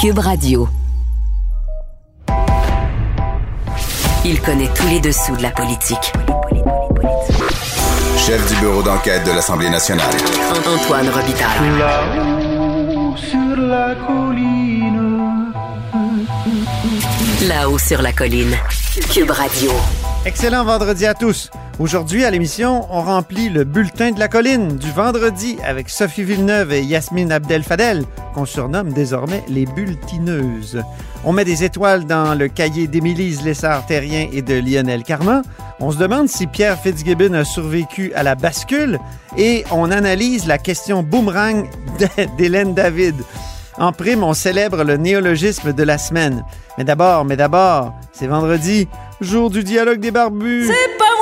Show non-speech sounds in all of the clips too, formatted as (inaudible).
Cube Radio. Il connaît tous les dessous de la politique. Chef du bureau d'enquête de l'Assemblée nationale. Antoine Robitaille. Là-haut sur la colline. Là-haut sur la colline. Cube Radio. Excellent vendredi à tous. Aujourd'hui, à l'émission, on remplit le bulletin de la colline du vendredi avec Sophie Villeneuve et Yasmine Abdel-Fadel, qu'on surnomme désormais les bulletineuses. On met des étoiles dans le cahier d'Émilise Lessard-Terrien et de Lionel Carman. On se demande si Pierre Fitzgibbon a survécu à la bascule et on analyse la question boomerang (laughs) d'Hélène David. En prime, on célèbre le néologisme de la semaine. Mais d'abord, mais d'abord, c'est vendredi, jour du dialogue des barbus.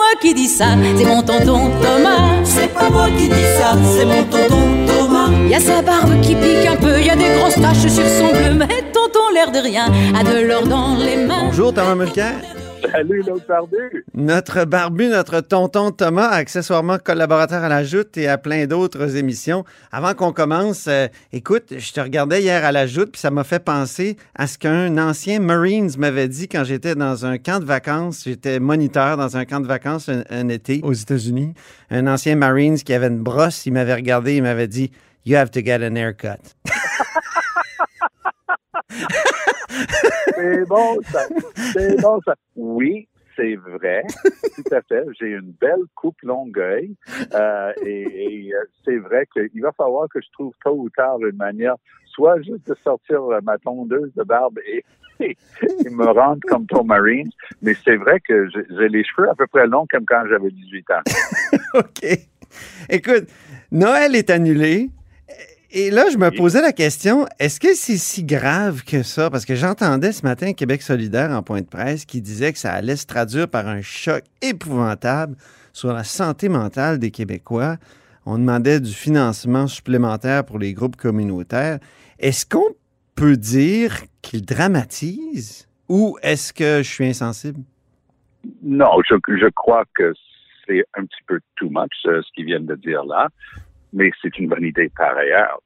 Moi qui dis ça, c'est mon tonton Thomas. C'est pas moi qui dis ça, c'est mon tonton Thomas. Y a sa barbe qui pique un peu, y a des grosses taches sur son bleu, mais tonton l'air de rien a de l'or dans les mains. Bonjour Thomas Mulcair. (laughs) Salut l'autre barbu. Notre barbu, notre tonton Thomas, accessoirement collaborateur à la Joute et à plein d'autres émissions. Avant qu'on commence, euh, écoute, je te regardais hier à la Joute, puis ça m'a fait penser à ce qu'un ancien Marines m'avait dit quand j'étais dans un camp de vacances. J'étais moniteur dans un camp de vacances un, un été aux États-Unis. Un ancien Marines qui avait une brosse, il m'avait regardé, il m'avait dit You have to get an haircut. (laughs) (laughs) C'est bon ça. C'est bon ça. Oui, c'est vrai. Tout à fait. J'ai une belle coupe longueuil. Euh, et euh, c'est vrai qu'il va falloir que je trouve tôt ou tard une manière, soit juste de sortir ma tondeuse de barbe et, me rendre comme Tom Marine. Mais c'est vrai que j'ai les cheveux à peu près longs comme quand j'avais 18 ans. (laughs) OK. Écoute, Noël est annulé. Et là, je me posais la question, est-ce que c'est si grave que ça? Parce que j'entendais ce matin Québec solidaire en point de presse qui disait que ça allait se traduire par un choc épouvantable sur la santé mentale des Québécois. On demandait du financement supplémentaire pour les groupes communautaires. Est-ce qu'on peut dire qu'il dramatise ou est-ce que je suis insensible? Non, je, je crois que c'est un petit peu too much euh, ce qu'ils viennent de dire là, mais c'est une bonne idée par ailleurs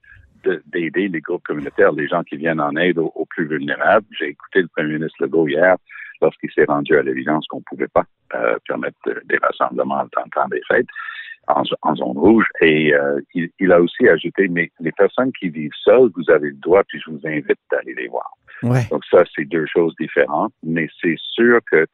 de- d'aider les groupes communautaires, les gens qui viennent en aide aux, aux plus vulnérables. J'ai écouté le premier ministre Legault hier lorsqu'il s'est rendu à l'évidence qu'on ne pouvait pas euh, permettre euh, des rassemblements le temps des fêtes en, en zone rouge. Et euh, il, il a aussi ajouté, mais les personnes qui vivent seules, vous avez le droit, puis je vous invite d'aller les voir. Ouais. Donc ça, c'est deux choses différentes, mais c'est sûr que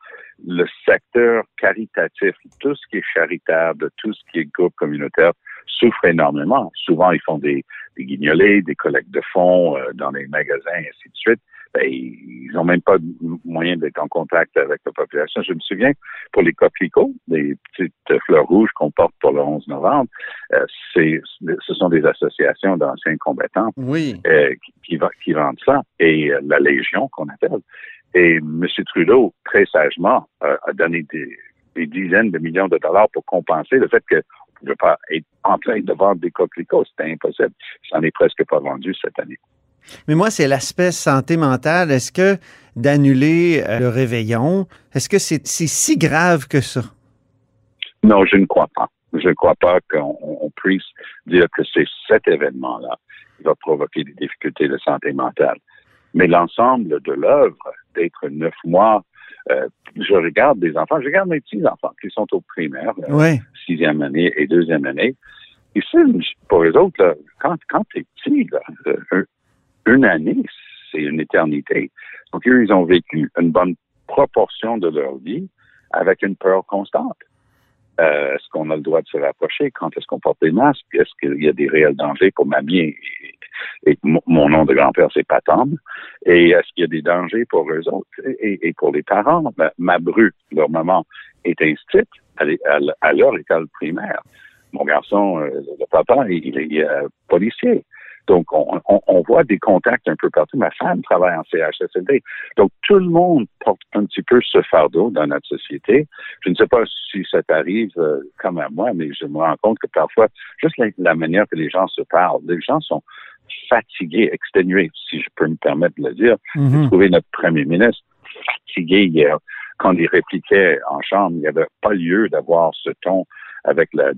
le secteur caritatif, tout ce qui est charitable, tout ce qui est groupe communautaire, souffre énormément. Souvent, ils font des, des guignolés, des collectes de fonds euh, dans les magasins, et ainsi de suite. Ben, ils n'ont même pas moyen d'être en contact avec la population. Je me souviens, pour les coquelicots, les petites fleurs rouges qu'on porte pour le 11 novembre, euh, c'est, ce sont des associations d'anciens combattants Oui. euh, qui, vendent ça, et la Légion qu'on appelle. Et M. Trudeau, très sagement, a donné des, des dizaines de millions de dollars pour compenser le fait qu'on ne pas être en train de vendre des coquelicots. C'était impossible. N'en est presque pas vendu cette année. Mais moi, c'est l'aspect santé mentale. Est-ce que d'annuler euh, le réveillon, est-ce que c'est c'est si grave que ça? Non, je ne crois pas. Je ne crois pas qu'on on puisse dire que c'est cet événement-là qui va provoquer des difficultés de santé mentale. Mais l'ensemble de l'œuvre, d'être neuf mois, euh, je regarde des enfants, je regarde mes petits-enfants qui sont au primaire, sixième année et deuxième année. Et ça, pour les autres, là, quand, quand tu es petit, là, euh, un- une année, c'est une éternité. Donc, eux, ils ont vécu une bonne proportion de leur vie avec une peur constante. Euh, est-ce qu'on a le droit de se rapprocher? Quand est-ce qu'on porte des masques? Est-ce qu'il y a des réels dangers pour ma vie? Et, et mon- nom de grand-père, c'est Patam. Et est-ce qu'il y a des dangers pour eux autres? Et, pour les parents, ma, bru, leur maman, est instruite à, à leur école primaire. Mon garçon, euh, le papa, il, est euh, policier. Donc, on, voit des contacts un peu partout. Ma femme travaille en CHSLD. Donc, tout le monde porte un petit peu ce fardeau dans notre société. Je ne sais pas si ça t'arrive euh, comme à moi, mais je me rends compte que parfois, juste la manière que les gens se parlent, les gens sont fatigués, exténués, si je peux me permettre de le dire. Mhm. J'ai trouvé notre premier ministre fatigué hier quand il répliquait en chambre. Il n'y avait pas lieu d'avoir ce ton avec la,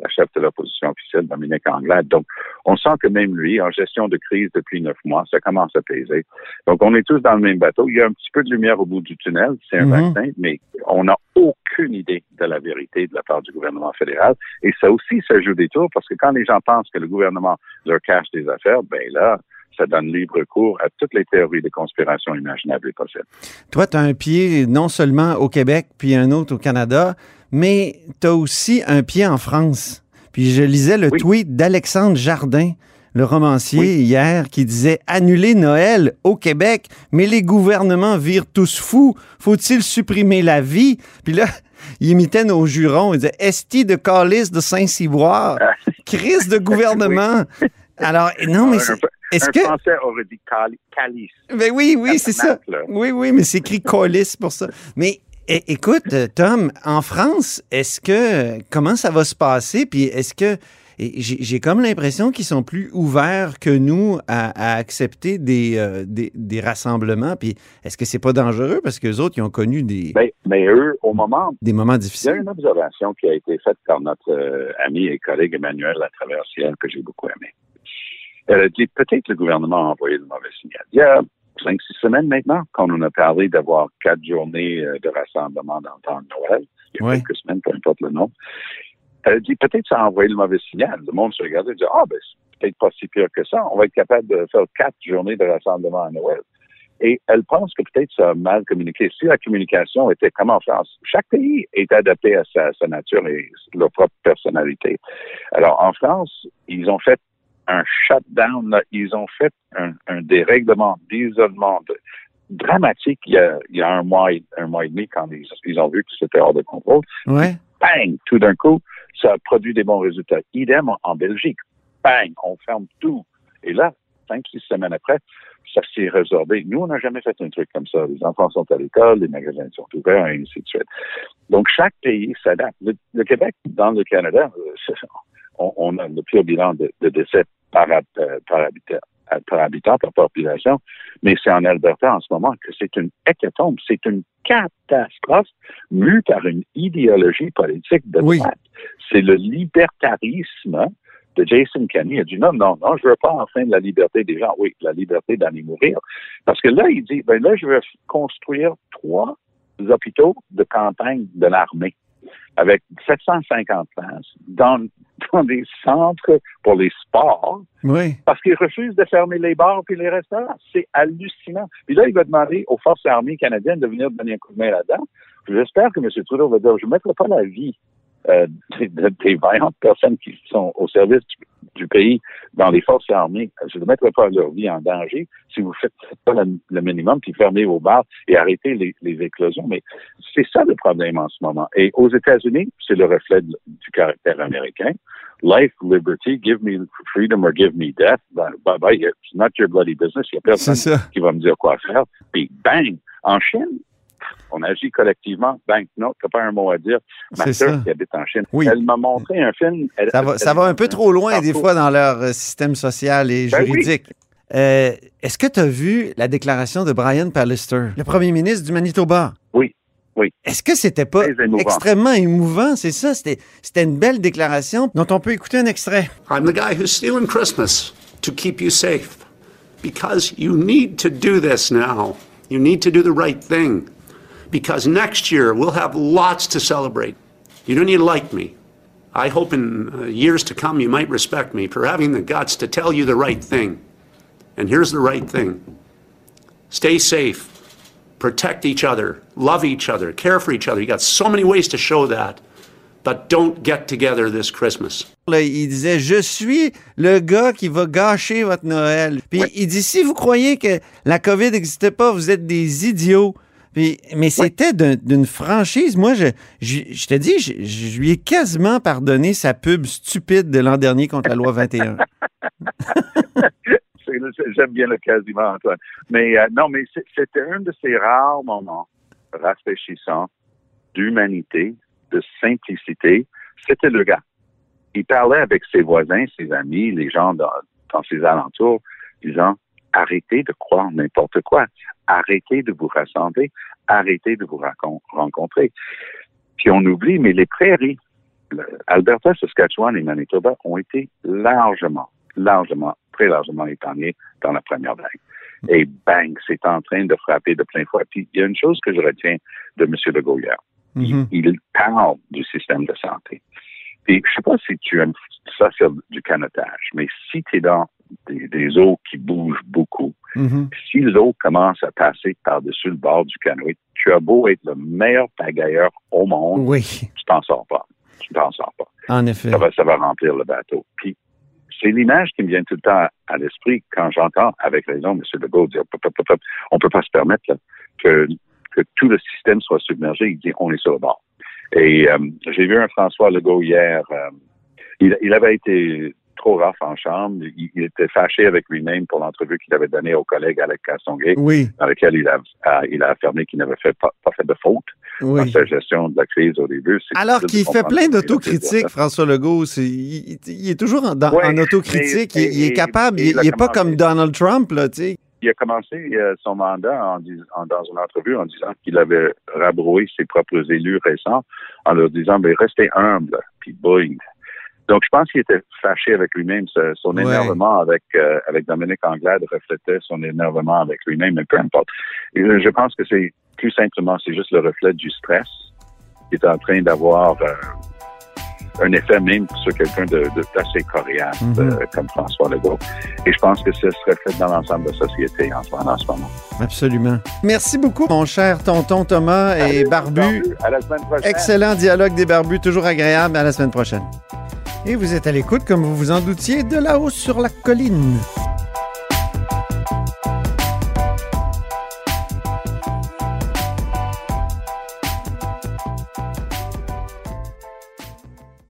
la chef de l'opposition officielle, Dominique Anglade. Donc, on sent que même lui, en gestion de crise depuis neuf mois, ça commence à peser. Donc, on est tous dans le même bateau. Il y a un petit peu de lumière au bout du tunnel, c'est un Mhm. vaccin, mais on n'a aucune idée de la vérité de la part du gouvernement fédéral. Et ça aussi, ça joue des tours parce que quand les gens pensent que le gouvernement leur cache des affaires, ben là, ça donne libre cours à toutes les théories de conspiration imaginables et possibles. Toi, tu as un pied non seulement au Québec, puis un autre au Canada, mais tu as aussi un pied en France. Puis je lisais le Oui. tweet d'Alexandre Jardin, le romancier, Oui. hier, qui disait Annuler Noël au Québec, mais les gouvernements virent tous fous. Faut-il supprimer la vie? Puis là, il imitait nos jurons. Il disait Esti de calice de Saint-Cyboire, crise de (laughs) gouvernement. Alors, non, mais c'est- est-ce que. Français aurait dit cali- calice. Ben oui, oui, c'est ça. Là. Oui, oui, mais c'est écrit colis pour ça. Mais écoute, Tom, en France, est-ce que comment ça va se passer? Puis est-ce que j'ai comme l'impression qu'ils sont plus ouverts que nous à, à accepter des, euh, des, des rassemblements. Puis est-ce que c'est pas dangereux? Parce que les autres ils ont connu des, Mais, mais eux, au moment, des moments il y a difficiles? une observation qui a été faite par notre euh, ami et collègue Emmanuel Latraversière que j'ai beaucoup aimé. Elle a dit peut-être le gouvernement a envoyé le mauvais signal. Il y a cinq, six semaines maintenant, quand on a parlé d'avoir quatre journées euh, de rassemblement dans le temps de Noël, il y a quelques semaines, peu importe le nom, elle dit peut-être ça a envoyé le mauvais signal. Le monde se regardait et disait Ah, ben, c'est peut-être pas si pire que ça. On va être capable de faire quatre journées de rassemblement à Noël. Et elle pense que peut-être ça a mal communiqué. Si la communication était comme en France, chaque pays est adapté à sa, nature et leur propre personnalité. Alors, en France, ils ont fait un shutdown, ils ont fait un, un dérèglement d'isolement dramatique il y, a, il y a un mois, et- un mois et demi quand ils, ils ont vu que c'était hors de contrôle Ouais. Bang, tout d'un coup, ça produit des bons résultats. Idem en, Belgique. Bang, on ferme tout. Et là, cinq, six semaines après, ça s'est résorbé. Nous, on n'a jamais fait un truc comme ça. Les enfants sont à l'école, les magasins sont ouverts, et ainsi de suite. Donc, chaque pays s'adapte. Le, Québec, dans le Canada, euh, on, a le pire bilan de, décès par, euh, habitant, par habitant, par population, mais c'est en Alberta en ce moment que c'est une hécatombe, c'est une catastrophe mue par une idéologie politique de Oui. droite. C'est le libertarisme de Jason Kenney. Il a dit non, non, non, je veux pas enfin la liberté des gens. Oui, la liberté d'aller mourir. Parce que là, il dit, ben là, je vais construire trois hôpitaux de campagne de l'armée avec 750 places dans, dans des centres pour les sports Oui. parce qu'ils refusent de fermer les bars puis les restaurants. C'est hallucinant. Puis là, il va demander aux forces armées canadiennes de venir donner un coup de main là-dedans. J'espère que M. Trudeau va dire, je ne mettrai pas la vie euh, des, des vaillantes personnes qui sont au service du, du pays dans les forces armées. Je ne mettrai pas leur vie en danger si vous ne faites pas le, le, minimum puis fermez vos bars et arrêtez les, les éclosions. Mais c'est ça le problème en ce moment. Et aux États-Unis, c'est le reflet de, du caractère américain. Life, liberty, give me freedom or give me death. Bye bye, it's not your bloody business. Il n'y a personne qui va me dire quoi faire. Puis bang! En Chine, on agit collectivement. Bang, non, t'as pas un mot à dire. Ma soeur qui habite en Chine, oui. elle m'a montré un film. Elle, ça va, elle, ça va un peu trop loin des fois dans leur euh, système social et ben juridique. Oui. Euh, Est-ce que tu as vu la déclaration de Brian Pallister, le premier ministre du Manitoba? Oui. Oui. Est-ce que c'était pas émouvant. extrêmement émouvant? C'est ça, c'était une belle déclaration dont on peut écouter un extrait. I'm the guy who's stealing Christmas to keep you safe. Because you need to do this now. You need to do the right thing. Because next year we'll have lots to celebrate. You don't need to like me. I hope in uh, years to come you might respect me for having the guts to tell you the right thing. And here's the right thing stay safe, protect each other, love each other, care for each other. You got so many ways to show that. But don't get together this Christmas. Là, il disait Je suis le gars qui va gâcher votre Noël. Puis oui. il dit Si vous croyez que la COVID n'existait pas, vous êtes des idiots. Puis, mais c'était d'une franchise. Moi, je, je, je te dis, je, je, lui ai quasiment pardonné sa pub stupide de l'an dernier contre la loi 21. (laughs) J'aime bien le quasiment, Antoine. Mais euh, non, mais c'était un de ces rares moments rafraîchissants d'humanité, de simplicité. C'était le gars. Il parlait avec ses voisins, ses amis, les gens dans, dans ses alentours, disant arrêtez de croire n'importe quoi, arrêtez de vous rassembler, arrêtez de vous rencontrer. Puis on oublie, mais les prairies, Alberta, Saskatchewan et Manitoba ont été largement, largement, très largement épargnés dans la première vague. Et bang, c'est en train de frapper de plein fouet. Puis il y a une chose que je retiens de M. Legault hier. il, il, parle du système de santé. Puis je sais pas si tu aimes ça sur du canotage, mais si tu es dans des, eaux qui bougent beaucoup, Mhm. si l'eau commence à passer par-dessus le bord du canoë, tu as beau être le meilleur pagailleur au monde, Oui, tu t'en sors pas. Tu t'en sors pas. en effet. Ça va, ça va remplir le bateau. Puis, c'est l'image qui me vient tout le temps à, l'esprit quand j'entends, avec raison, M. Legault dire, on peut pas se permettre là, que, que tout le système soit submergé. Il dit, on est sur le bord. Et euh, j'ai vu un François Legault hier. euh, il, il avait été trop rough en chambre. Il, il était fâché avec lui-même pour l'entrevue qu'il avait donnée au collègue Alec Castonguay, Oui, dans laquelle il a, a- il a affirmé qu'il n'avait fait pas, pas fait de faute dans sa gestion de la crise au début. Alors qu'il fait plein d'autocritique. François Legault. Il, il est toujours en, dans- Ouais, en autocritique. il, il est capable. il n'est pas comme Donald Trump, là, tu sais. il a commencé euh, son mandat en, dis- en- dans une entrevue en disant qu'il avait rabroué ses propres élus récents en leur disant mais restez humble puis boing. Donc je pense qu'il était fâché avec lui-même. Son Ouais. énervement avec euh, avec Dominique Anglade reflétait son énervement avec lui-même, mais peu importe. Et, je pense que c'est plus simplement c'est juste le reflet du stress qui est en train d'avoir euh, un effet même sur quelqu'un de, de- d'assez coriace Mhm. euh, comme François Legault. Et je pense que ce se reflète dans l'ensemble de la société en, ce- en ce moment. Absolument. Merci beaucoup, mon cher tonton Thomas et Barbu. À la semaine prochaine. Excellent dialogue des barbus, toujours agréable. À la semaine prochaine. Et vous êtes à l'écoute, comme vous vous en doutiez, de là-haut sur la colline.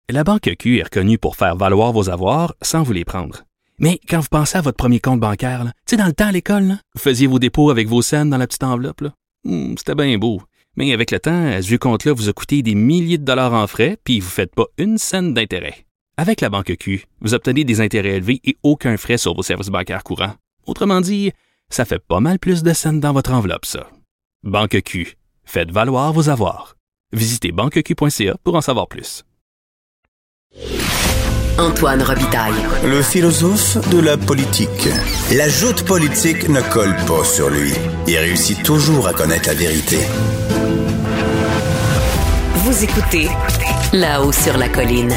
La Banque Q est reconnue pour faire valoir vos avoirs sans vous les prendre. Mais quand vous pensez à votre premier compte bancaire, tu sais, dans le temps à l'école, vous faisiez vos dépôts avec vos scènes dans la petite enveloppe. Hmm, C'était bien beau. Mais avec le temps, à ce compte-là vous a coûté des milliers de dollars en frais, puis vous ne faites pas une scène d'intérêt. Avec la Banque Q, vous obtenez des intérêts élevés et aucun frais sur vos services bancaires courants. Autrement dit, ça fait pas mal plus de scènes dans votre enveloppe, ça. Banque Q. Faites valoir vos avoirs. Visitez banqueq.ca pour en savoir plus. Antoine Robitaille. Le philosophe de la politique. La joute politique ne colle pas sur lui. Il réussit toujours à connaître la vérité. Vous écoutez là-haut sur la colline.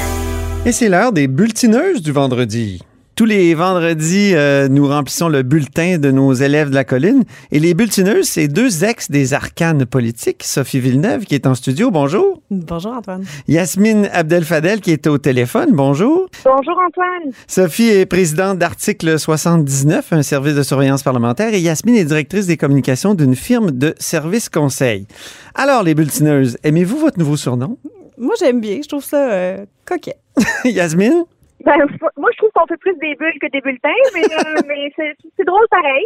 Et c'est l'heure des bulletineuses du vendredi. Tous les vendredis, euh, nous remplissons le bulletin de nos élèves de la colline. Et les bulletineuses, c'est deux ex des arcanes politiques. Sophie Villeneuve, qui est en studio, bonjour. Bonjour Antoine. Yasmine Abdel-Fadel, qui est au téléphone, bonjour. Bonjour Antoine. Sophie est présidente d'Article 79, un service de surveillance parlementaire. Et Yasmine est directrice des communications d'une firme de services conseil. Alors, les bulletineuses, aimez-vous votre nouveau surnom? Moi j'aime bien, je trouve ça euh, coquet. (laughs) Yasmine? Ben, moi, je trouve qu'on fait plus des bulles que des bulletins, mais, euh, (laughs) mais c'est c'est drôle pareil.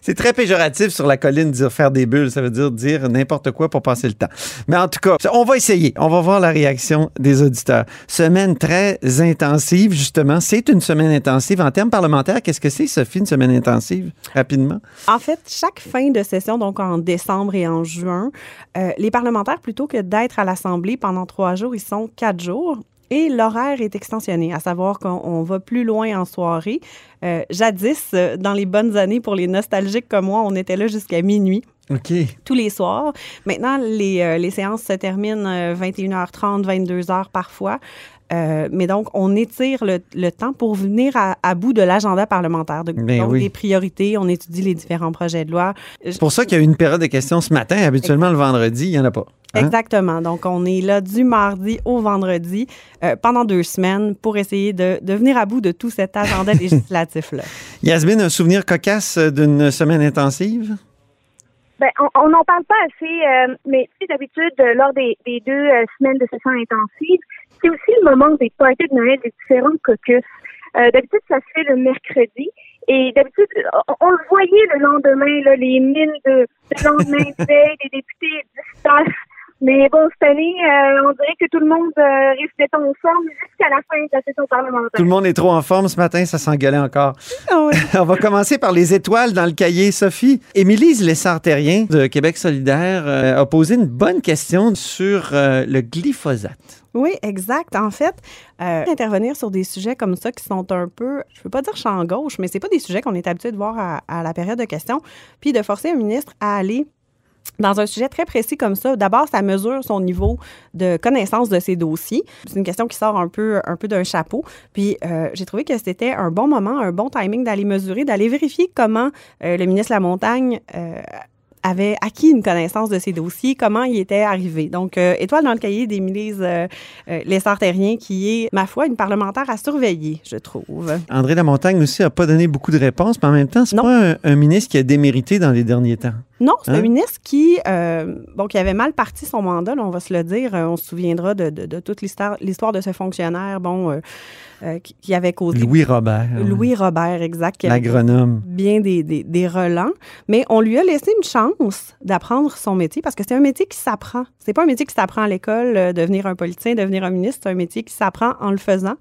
C'est très péjoratif sur la colline de dire faire des bulles. Ça veut dire dire n'importe quoi pour passer le temps. Mais en tout cas, on va essayer. On va voir la réaction des auditeurs. Semaine très intensive, justement. C'est une semaine intensive. En termes parlementaires, qu'est-ce que c'est, Sophie, une semaine intensive? Rapidement? En fait, chaque fin de session, donc en décembre et en juin, euh, les parlementaires, plutôt que d'être à l'Assemblée pendant trois jours, ils sont quatre jours. Et l'horaire est extensionné, à savoir qu'on on va plus loin en soirée. Euh, jadis, euh, dans les bonnes années, pour les nostalgiques comme moi, on était là jusqu'à minuit tous les soirs. Maintenant, les, euh, les séances se terminent euh, 21h30, 22h parfois. Euh, mais donc, on étire le, le temps pour venir à, à bout de l'agenda parlementaire. De, donc, oui. les priorités, on étudie les différents projets de loi. C'est pour ça qu'il y a eu une période de questions ce matin. Habituellement, le vendredi, il n'y en a pas. Hein? Exactement. Donc, on est là du mardi au vendredi euh, pendant deux semaines pour essayer de, de venir à bout de tout cet agenda (laughs) législatif-là. Yasmine, un souvenir cocasse d'une semaine intensive? Ben, on n'en parle pas assez, euh, mais d'habitude, lors des, des deux euh, semaines de session intensive, c'est aussi le moment des parties de Noël des différents caucus. Euh, d'habitude, ça se fait le mercredi. Et d'habitude, on, on le voyait le lendemain, là, les mines de, de lendemain de veille, des députés disparaissent. Mais bon, cette année, euh, on dirait que tout le monde euh, risque d'être en forme jusqu'à la fin de la session parlementaire. Tout le monde est trop en forme ce matin, ça s'engueulait encore. Ah (laughs) On va commencer par les étoiles dans le cahier, Sophie. Émilise Lessard-Terrien de Québec solidaire euh, a posé une bonne question sur euh, le glyphosate. Oui, exact. En fait, euh, intervenir sur des sujets comme ça qui sont un peu, je ne veux pas dire champ gauche, mais c'est pas des sujets qu'on est habitué de voir à, la période de questions. Puis de forcer un ministre à aller dans un sujet très précis comme ça, d'abord, ça mesure son niveau de connaissance de ses dossiers. C'est une question qui sort un peu, un peu d'un chapeau. Puis, euh, j'ai trouvé que c'était un bon moment, un bon timing d'aller mesurer, d'aller vérifier comment euh, le ministre La Montagne avait acquis une connaissance de ses dossiers, comment il était arrivé. Donc, euh, étoile dans le cahier d'Émilise euh, euh, Lessard-Terrien, qui est, ma foi, une parlementaire à surveiller, je trouve. André Lamontagne aussi n'a pas donné beaucoup de réponses, mais en même temps, c'est pas un, un ministre qui a démérité dans les derniers temps. Non, c'est Hein? un ministre qui, euh, bon, qui avait mal parti son mandat, là, on va se le dire. Euh, on se souviendra de, de- de toute l'histoire, de ce fonctionnaire, bon, euh, euh, qui, avait causé. Louis Robert. Louis Robert, exact. L'agronome. Bien des, des, des relents. Mais on lui a laissé une chance d'apprendre son métier parce que c'est un métier qui s'apprend. C'est pas un métier qui s'apprend à l'école, devenir un politicien, devenir un ministre. C'est un métier qui s'apprend en le faisant.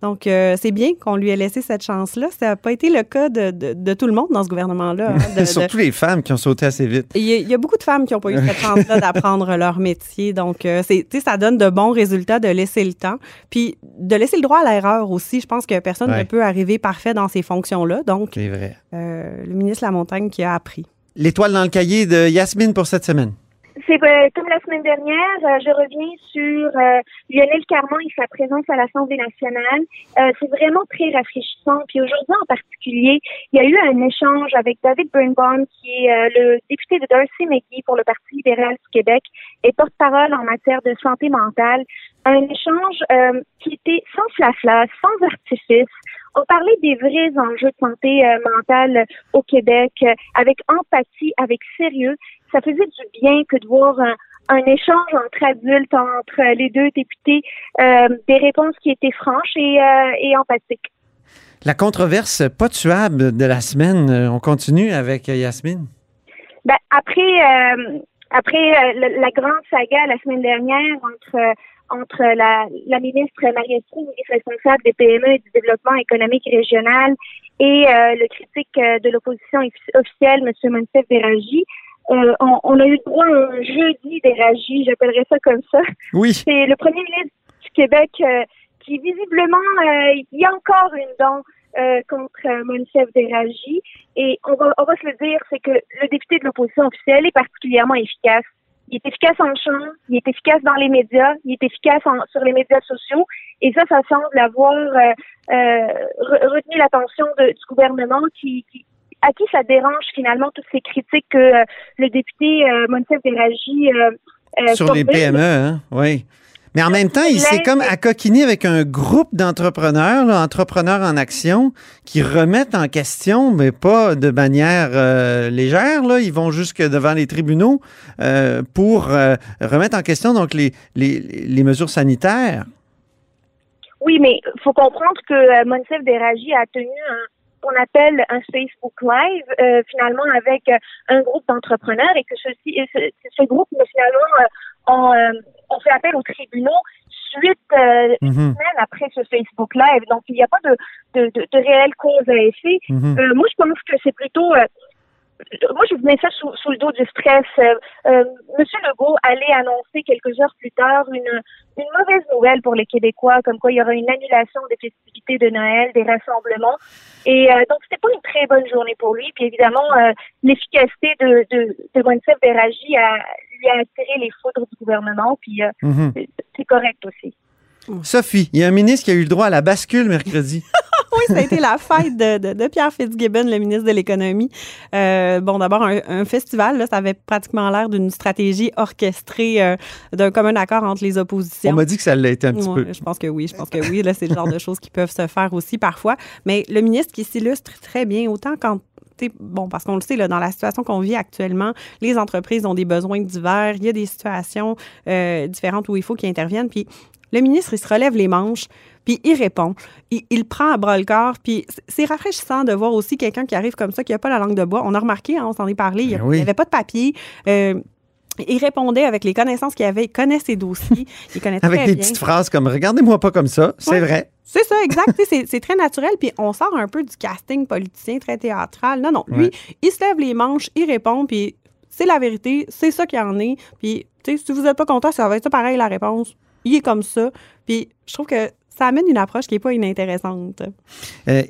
Donc, euh, c'est bien qu'on lui ait laissé cette chance-là. Ça n'a pas été le cas de, de- de tout le monde dans ce gouvernement-là. hein, (laughs) Surtout les femmes qui ont sauté assez vite. il y, a, il y a beaucoup de femmes qui n'ont pas eu cette chance-là (laughs) d'apprendre leur métier. Donc, euh, c'est, tu sais, ça donne de bons résultats de laisser le temps. Puis, de laisser le droit à l'erreur aussi. Je pense que personne Ouais. ne peut arriver parfait dans ces fonctions-là. Donc, C'est vrai. euh, le ministre Lamontagne qui a appris. L'étoile dans le cahier de Yasmine pour cette semaine. C'est euh, comme la semaine dernière, euh, je reviens sur euh, Lionel Carmon et sa présence à l'Assemblée nationale. Euh, c'est vraiment très rafraîchissant. Puis aujourd'hui en particulier, il y a eu un échange avec David Birnbaum, qui est euh, le député de Darcy McGee pour le Parti libéral du Québec et porte-parole en matière de santé mentale. Un échange euh, qui était sans flafla, sans artifice. On parlait des vrais enjeux de santé mentale au Québec avec empathie, avec sérieux ça faisait du bien que de voir un, un échange entre adultes, entre les deux députés, euh, des réponses qui étaient franches et, euh, et empathiques. La controverse pas tuable de la semaine, euh, on continue avec euh, Yasmine. Ben, après euh, après la, la grande saga la semaine dernière entre entre la, la ministre Marie-Estrie, ministre responsable des PME et du développement économique régional, et le critique de l'opposition officielle, M. Monsef Déragi, euh, on, on, a eu droit à un jeudi d'Éragi, j'appellerais ça comme ça. Oui. C'est le premier ministre du Québec euh, qui visiblement, euh, il y a encore une dent euh, contre euh, Monsef Déragi. Et on va, on va se le dire, c'est que le député de l'opposition officielle est particulièrement efficace. Il est efficace en chambre, il est efficace dans les médias, il est efficace en, sur les médias sociaux. Et ça, ça semble avoir euh, euh, retenu l'attention du gouvernement qui, qui, à qui ça dérange finalement toutes ces critiques que euh, le député euh, Monsef Déragi euh, sur les PME, hein? oui. Mais en même temps, il s'est comme accoquiné avec un groupe d'entrepreneurs, entrepreneurs en action, qui remettent en question, mais pas de manière euh, légère. Là. Ils vont jusque devant les tribunaux euh, pour euh, remettre en question donc les, les, les mesures sanitaires. Oui, mais il faut comprendre que euh, Monsef Déragi a tenu un qu'on appelle un Facebook Live, euh, finalement avec euh, un groupe d'entrepreneurs et que ceci, ce, ce groupe, finalement, euh, ont, ont, fait appel aux tribunaux suite euh, une semaine après ce Facebook Live. Donc, il n'y a pas de, de, de, de réelle cause à effet. Mhm. Euh, moi, je pense que c'est plutôt... moi, je mets ça sous, sous le dos du stress. Euh, euh, Monsieur Legault allait annoncer quelques heures plus tard une, une mauvaise nouvelle pour les Québécois, comme quoi il y aura une annulation des festivités de Noël, des rassemblements. Et euh, donc, c'était pas une très bonne journée pour lui. Puis évidemment, euh, l'efficacité de, de, de Monsef Beragi a, lui a attiré les foudres du gouvernement. Puis euh, Mhm. c'est correct aussi. Sophie, il y a un ministre qui a eu le droit à la bascule mercredi. (laughs) oui, ça a été la fête de, de, de, Pierre Fitzgibbon, le ministre de l'Économie. Euh, bon, d'abord, un, un, festival, là, ça avait pratiquement l'air d'une stratégie orchestrée euh, d'un commun accord entre les oppositions. On m'a dit que ça l'a été un petit ouais, peu. Je pense que oui, je pense que oui. Là, c'est le genre de choses qui peuvent se faire aussi parfois. Mais le ministre qui s'illustre très bien, autant quand bon, parce qu'on le sait, là, dans la situation qu'on vit actuellement, les entreprises ont des besoins divers. Il y a des situations euh, différentes où il faut qu'ils interviennent. Puis, Le ministre, il se relève les manches, puis il répond. Il, il prend à bras le corps, puis c'est rafraîchissant de voir aussi quelqu'un qui arrive comme ça, qui n'a pas la langue de bois. On a remarqué, hein, on s'en est parlé, il n'y Ben oui. avait pas de papier. Euh, il répondait avec les connaissances qu'il avait. Il connaît ses dossiers. (laughs) Il connaît Avec des bien. petites phrases comme Regardez-moi pas comme ça, c'est Ouais. vrai. C'est ça, exact. C'est- très naturel. Puis on sort un peu du casting politicien très théâtral. Non, non. Lui, Ouais. il se lève les manches, il répond, puis c'est la vérité, c'est ça qu'il en est. Puis, tu sais, si vous n'êtes pas content, ça va être ça pareil, la réponse. Il est comme ça. Puis je trouve que ça amène une approche qui n'est pas inintéressante. Euh,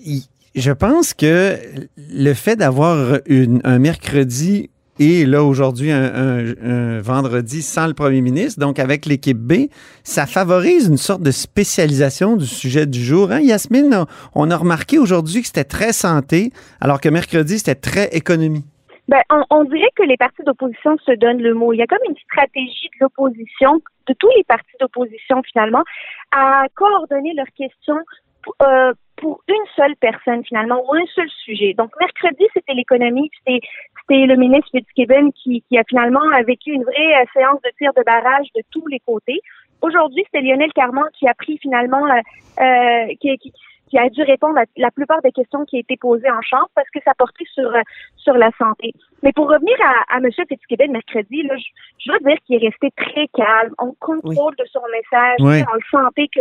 je pense que le fait d'avoir un mercredi et là aujourd'hui un, vendredi sans le premier ministre, donc avec l'équipe B, ça favorise une sorte de spécialisation du sujet du jour. Hein, Yasmine, on a remarqué aujourd'hui que c'était très santé, alors que mercredi c'était très économie. Ben, on, on dirait que les partis d'opposition se donnent le mot. Il y a comme une stratégie de l'opposition, de tous les partis d'opposition finalement, à coordonner leurs questions pour, euh, pour une seule personne finalement ou un seul sujet. Donc mercredi c'était l'économie, c'était le ministre Fitzgibbon qui, qui a finalement vécu une vraie euh, séance de tir de barrage de tous les côtés. Aujourd'hui c'était Lionel Carman qui a pris finalement euh, qui, qui, qui a dû répondre à la plupart des questions qui étaient posées en chambre parce que ça portait sur euh, sur la santé. Mais pour revenir à, à M. Fitzgibbon mercredi, là, je, je dois dire qu'il est resté très calme. On contrôle de son message. Oui. On le sentait que.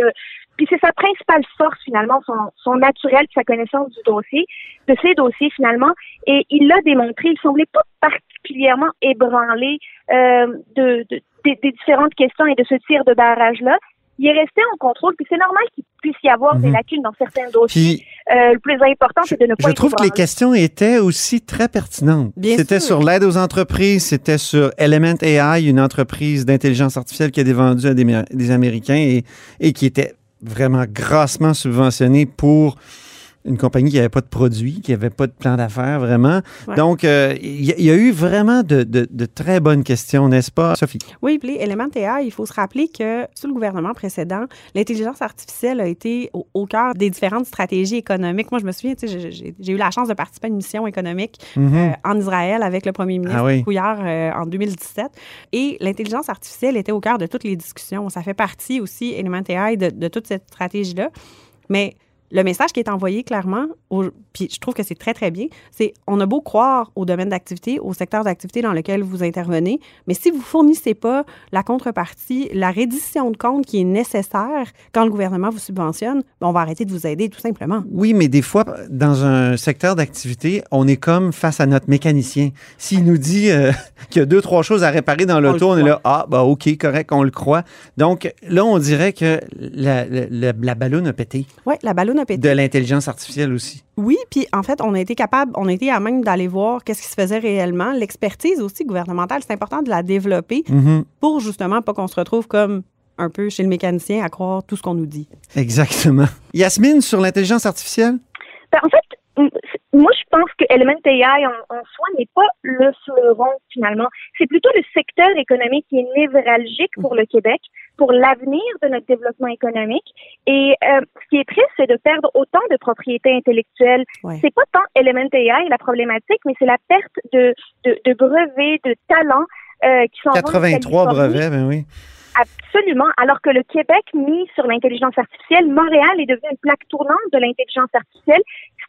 Puis c'est sa principale force finalement, son, son naturel, sa connaissance du dossier, de ses dossiers finalement. Et il l'a démontré. Il semblait pas particulièrement ébranlé euh, de, de- des, des différentes questions et de ce tir de barrage là. Il est resté en contrôle, puis c'est normal qu'il puisse y avoir des Mhm. lacunes dans certains dossiers. Puis Euh, le plus important, c'est de ne pas Je trouve que les questions étaient aussi très pertinentes. Bien C'était sur l'aide aux entreprises, c'était sur Element AI, une entreprise d'intelligence artificielle qui a été vendue à des Américains et, et qui était vraiment grassement subventionnée pour une compagnie qui n'avait pas de produit, qui n'avait pas de plan d'affaires, vraiment. Ouais. Donc, euh, il y, a- il y a eu vraiment de, de- de très bonnes questions, n'est-ce pas, Sophie? Oui, puis Element AI, il faut se rappeler que sous le gouvernement précédent, l'intelligence artificielle a été au, au cœur des différentes stratégies économiques. Moi, je me souviens, j'ai- eu la chance de participer à une mission économique Mhm. euh, en Israël avec le premier ministre Ah oui. Couillard euh, en 2017. Et l'intelligence artificielle était au cœur de toutes les discussions. Ça fait partie aussi, Element AI, de, de toute cette stratégie-là. Mais le message qui est envoyé clairement, au- puis je trouve que c'est très, très bien, c'est on a beau croire au domaine d'activité, au secteur d'activité dans lequel vous intervenez, mais si vous fournissez pas la contrepartie, la reddition de compte qui est nécessaire quand le gouvernement vous subventionne, ben, on va arrêter de vous aider tout simplement. Oui, mais des fois, dans un secteur d'activité, on est comme face à notre mécanicien. S'il nous dit euh, (laughs) qu'il y a deux, trois choses à réparer dans l'auto, on, le est là, ah, bah OK, correct, on le croit. Donc là, on dirait que la, la, la, la ballonne a pété Oui, la ballonne de l'intelligence artificielle aussi. Oui, puis en fait, on a été capable, on a été à même d'aller voir qu'est-ce qui se faisait réellement. L'expertise aussi gouvernementale, c'est important de la développer Mhm. pour justement pas qu'on se retrouve comme un peu chez le mécanicien à croire tout ce qu'on nous dit. Exactement. Yasmine, sur l'intelligence artificielle? Ben, en fait, moi, je pense que Element AI en, en soi n'est pas le fleuron, finalement. C'est plutôt le secteur économique qui est névralgique pour le Québec, pour l'avenir de notre développement économique. Et euh, ce qui est triste, c'est de perdre autant de propriété intellectuelle. Ouais. C'est pas tant Element AI la problématique, mais c'est la perte de, de, de brevets, de talents euh, qui sont 83 brevets, ben oui. Absolument. Alors que le Québec mise sur l'intelligence artificielle, Montréal est devenu une plaque tournante de l'intelligence artificielle.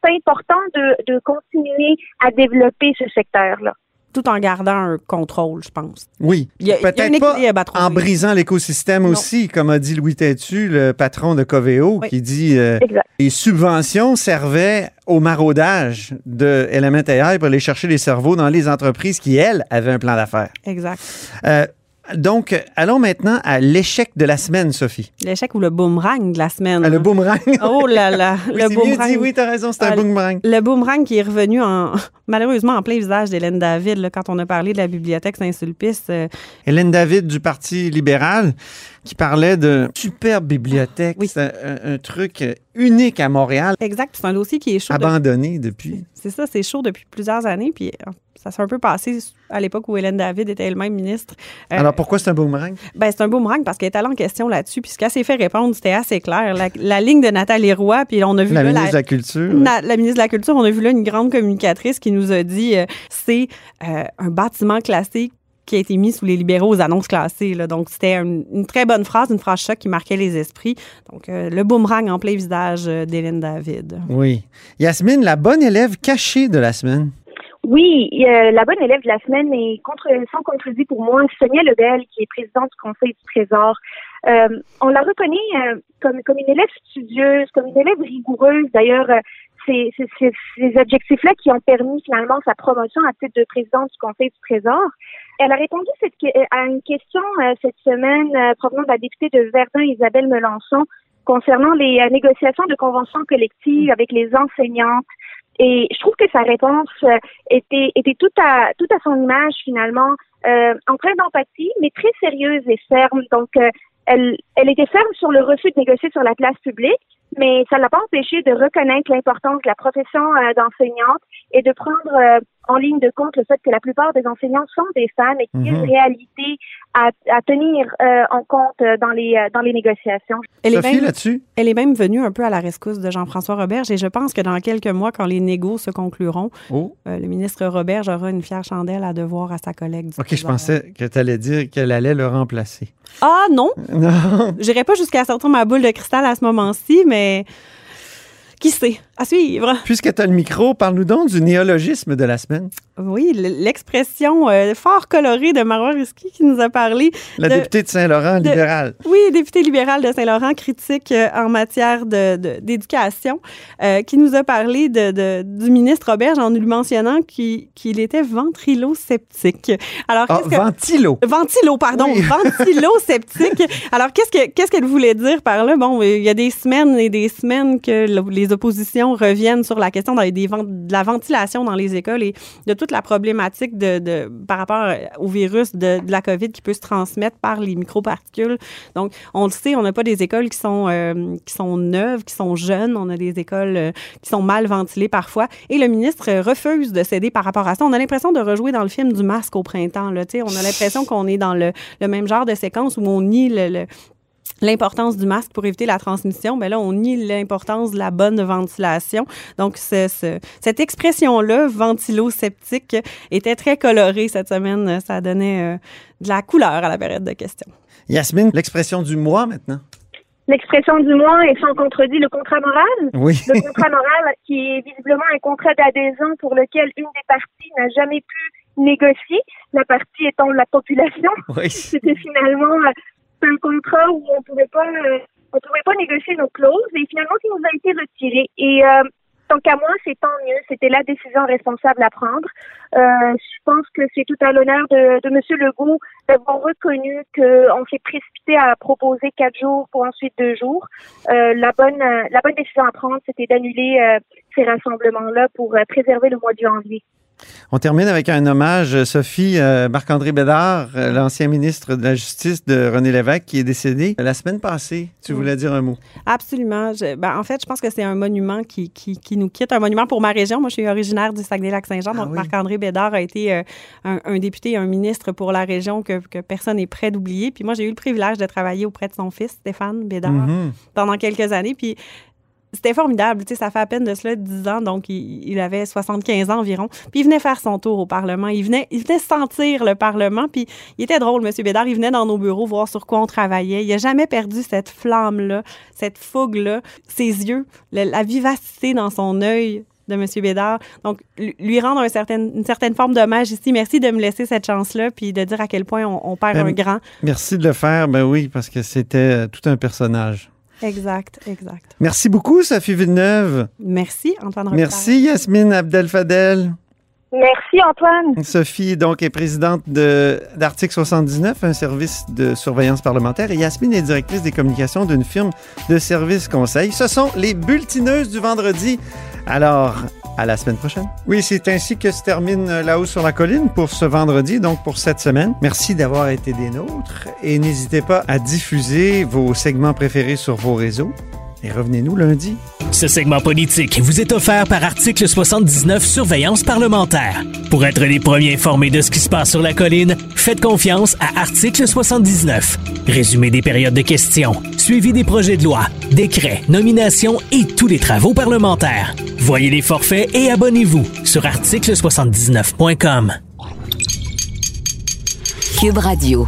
C'est important de, de continuer à développer ce secteur-là. Tout en gardant un contrôle, je pense. Oui. Peut-être pas en brisant l'écosystème aussi, comme a dit Louis Tétu, le patron de Coveo, Oui. qui dit euh, les subventions servaient au maraudage de Element AI pour aller chercher les cerveaux dans les entreprises qui, elles, avaient un plan d'affaires. Exact. Euh, donc, allons maintenant à l'échec de la semaine, Sophie. L'échec ou le boomerang de la semaine. Ah, le boomerang. (laughs) Oh là là, Oui, le c'est mieux boomerang. dit, oui, t'as raison, c'est un Ah, boomerang. Le boomerang qui est revenu en, (laughs) malheureusement en plein visage d'Hélène David là, quand on a parlé de la bibliothèque Saint-Sulpice. euh, Hélène David du Parti libéral qui parlait de superbe bibliothèque. Oui. C'est un, un truc unique à Montréal, exact, c'est un dossier qui est chaud. abandonné depuis. C'est ça, c'est chaud depuis plusieurs années. Puis ça s'est un peu passé à l'époque où Hélène David était elle-même ministre. Euh, Alors, pourquoi c'est un boomerang? ben, c'est un boomerang parce qu'elle est allée en question là-dessus. Puis ce qu'elle s'est fait répondre, c'était assez clair. La, la ligne de Nathalie Roy, puis on a vu La là, ministre de la Culture. Na- la ministre de la Culture, on a vu là une grande communicatrice qui nous a dit euh, c'est euh, un bâtiment classé qui a été mis sous les libéraux aux annonces classées. Là. Donc, c'était une, une très bonne phrase, une phrase choc qui marquait les esprits. Donc, euh, le boomerang en plein visage d'Hélène David. Oui. Yasmine, la bonne élève cachée de la semaine. Oui, euh, la bonne élève de la semaine est contre, sans contredit pour moi Sonia Lebel, qui est présidente du Conseil du Trésor. Euh, on la reconnaît euh, comme, comme une élève studieuse, comme une élève rigoureuse. D'ailleurs, euh, c'est ces objectifs-là qui ont permis finalement sa promotion à titre de présidente du Conseil du Trésor. Elle a répondu cette à une question euh, cette semaine euh, provenant de la députée de Verdun, Isabelle Melançon, concernant les négociations de conventions collectives avec les enseignantes. Et je trouve que sa réponse euh, était, était tout à tout à son image finalement, euh, en train d'empathie, mais très sérieuse et ferme. Donc, euh, elle, elle était ferme sur le refus de négocier sur la place publique, mais ça ne l'a pas empêché de reconnaître l'importance de la profession euh, d'enseignante et de prendre euh, en ligne de compte le fait que la plupart des enseignants sont des femmes et qu'il y a une réalité à, à tenir euh, en compte euh, dans les euh, dans les négociations. Elle est même- là-dessus? Elle est même venue un peu à la rescousse de Jean-François Roberge et je pense que dans quelques mois, quand les négos se concluront, Oh. euh, le ministre Roberge aura une fière chandelle à devoir à sa collègue du OK, je pensais que tu allais dire qu'elle allait le remplacer. Ah non, (laughs) Non. j'irai pas jusqu'à sortir ma boule de cristal à ce moment-ci, mais qui sait? À suivre. Puisque tu as le micro, parle-nous donc du néologisme de la semaine. Oui, l'expression euh, fort colorée de Marois Risky qui nous a parlé. La de- députée de Saint-Laurent, de- libérale. Oui, député libéral de Saint-Laurent, critique euh, en matière de- de- d'éducation, euh, qui nous a parlé du ministre Roberge en lui mentionnant qu'il était ventrilo-sceptique. Alors, Ah, que- ventilo. Ventilo, pardon. Oui. (laughs) Ventilo-sceptique. Alors, qu'est-ce que qu'est-ce qu'elle voulait dire par là? Bon, il y a des semaines et des semaines que le- les oppositions reviennent sur la question de la ventilation dans les écoles et de toute la problématique de, par rapport au virus de, la COVID qui peut se transmettre par les microparticules. Donc, on le sait, on n'a pas des écoles qui sont, euh, qui sont neuves, qui sont jeunes. On a des écoles euh, qui sont mal ventilées parfois. Et le ministre euh, refuse de céder par rapport à ça. On a l'impression de rejouer dans le film du masque au printemps. Là, on a l'impression qu'on est dans le, le même genre de séquence où on nie le, l'importance du masque pour éviter la transmission, mais là, on nie l'importance de la bonne ventilation. Donc, ce- ce- cette expression-là, ventilo-sceptique, était très colorée cette semaine. Ça donnait euh, de la couleur à la période de questions. Yasmine, l'expression du mois maintenant? L'expression du mois est sans contredit le contrat moral. Oui. Le contrat moral qui est visiblement un contrat d'adhésion pour lequel une des parties n'a jamais pu négocier, la partie étant la population. Oui. C'était finalement un contrat où on pouvait pas euh, on pouvait pas négocier nos clauses et finalement qui nous a été retiré. Et euh, tant qu'à moi, c'est tant mieux. C'était la décision responsable à prendre. Euh, je pense que c'est tout à l'honneur de, de M. Legault d'avoir reconnu qu'on s'est précipité à proposer quatre jours pour ensuite deux jours. Euh, la bonne euh, la bonne décision à prendre, c'était d'annuler euh, ces rassemblements-là pour euh, préserver le mois de janvier. On termine avec un hommage, Sophie, euh, Marc-André Bédard, euh, l'ancien ministre de la Justice de René Lévesque, qui est décédé la semaine passée. Tu voulais dire un mot? Absolument. Je- ben, en fait, je pense que c'est un monument qui, qui, qui nous quitte, un monument pour ma région. Moi, je suis originaire du Saguenay-Lac-Saint-Jean, donc Marc-André Bédard a été euh, un, un député, un ministre pour la région que, que personne n'est prêt d'oublier. Puis moi, j'ai eu le privilège de travailler auprès de son fils, Stéphane Bédard, Mhm. pendant quelques années. Puis c'était formidable. Tu sais, ça fait à peine de cela 10 ans, donc il, il avait 75 ans environ. Puis il venait faire son tour au Parlement. Il venait, il venait sentir le Parlement. Puis il était drôle, M. Bédard. Il venait dans nos bureaux voir sur quoi on travaillait. Il n'a jamais perdu cette flamme-là, cette fougue-là, ses yeux, la vivacité dans son œil de M. Bédard. Donc, lui- rendre un certain, une certaine forme d'hommage ici. Merci de me laisser cette chance-là, puis de dire à quel point on, on perd Ben, un grand. Merci de le faire. Ben oui, parce que c'était euh, tout un personnage. Exact, exact. Merci beaucoup, Sophie Villeneuve. Merci, Antoine. Merci, Yasmine Abdel-Fadel. Merci, Antoine. Sophie, donc, est présidente de- d'Article 79, un service de surveillance parlementaire, et Yasmine est directrice des communications d'une firme de services conseil. Ce sont les bulletineuses du vendredi. Alors, à la semaine prochaine. Oui, c'est ainsi que se termine euh, La Haut sur la colline pour ce vendredi, donc pour cette semaine. Merci d'avoir été des nôtres et n'hésitez pas à diffuser vos segments préférés sur vos réseaux. Et revenez-nous lundi. Ce segment politique vous est offert par Article 79 Surveillance parlementaire. Pour être les premiers informés de ce qui se passe sur la colline, faites confiance à Article 79. Résumé des périodes de questions, suivi des projets de loi, décrets, nominations et tous les travaux parlementaires. Voyez les forfaits et abonnez-vous sur article79.com. Cube Radio.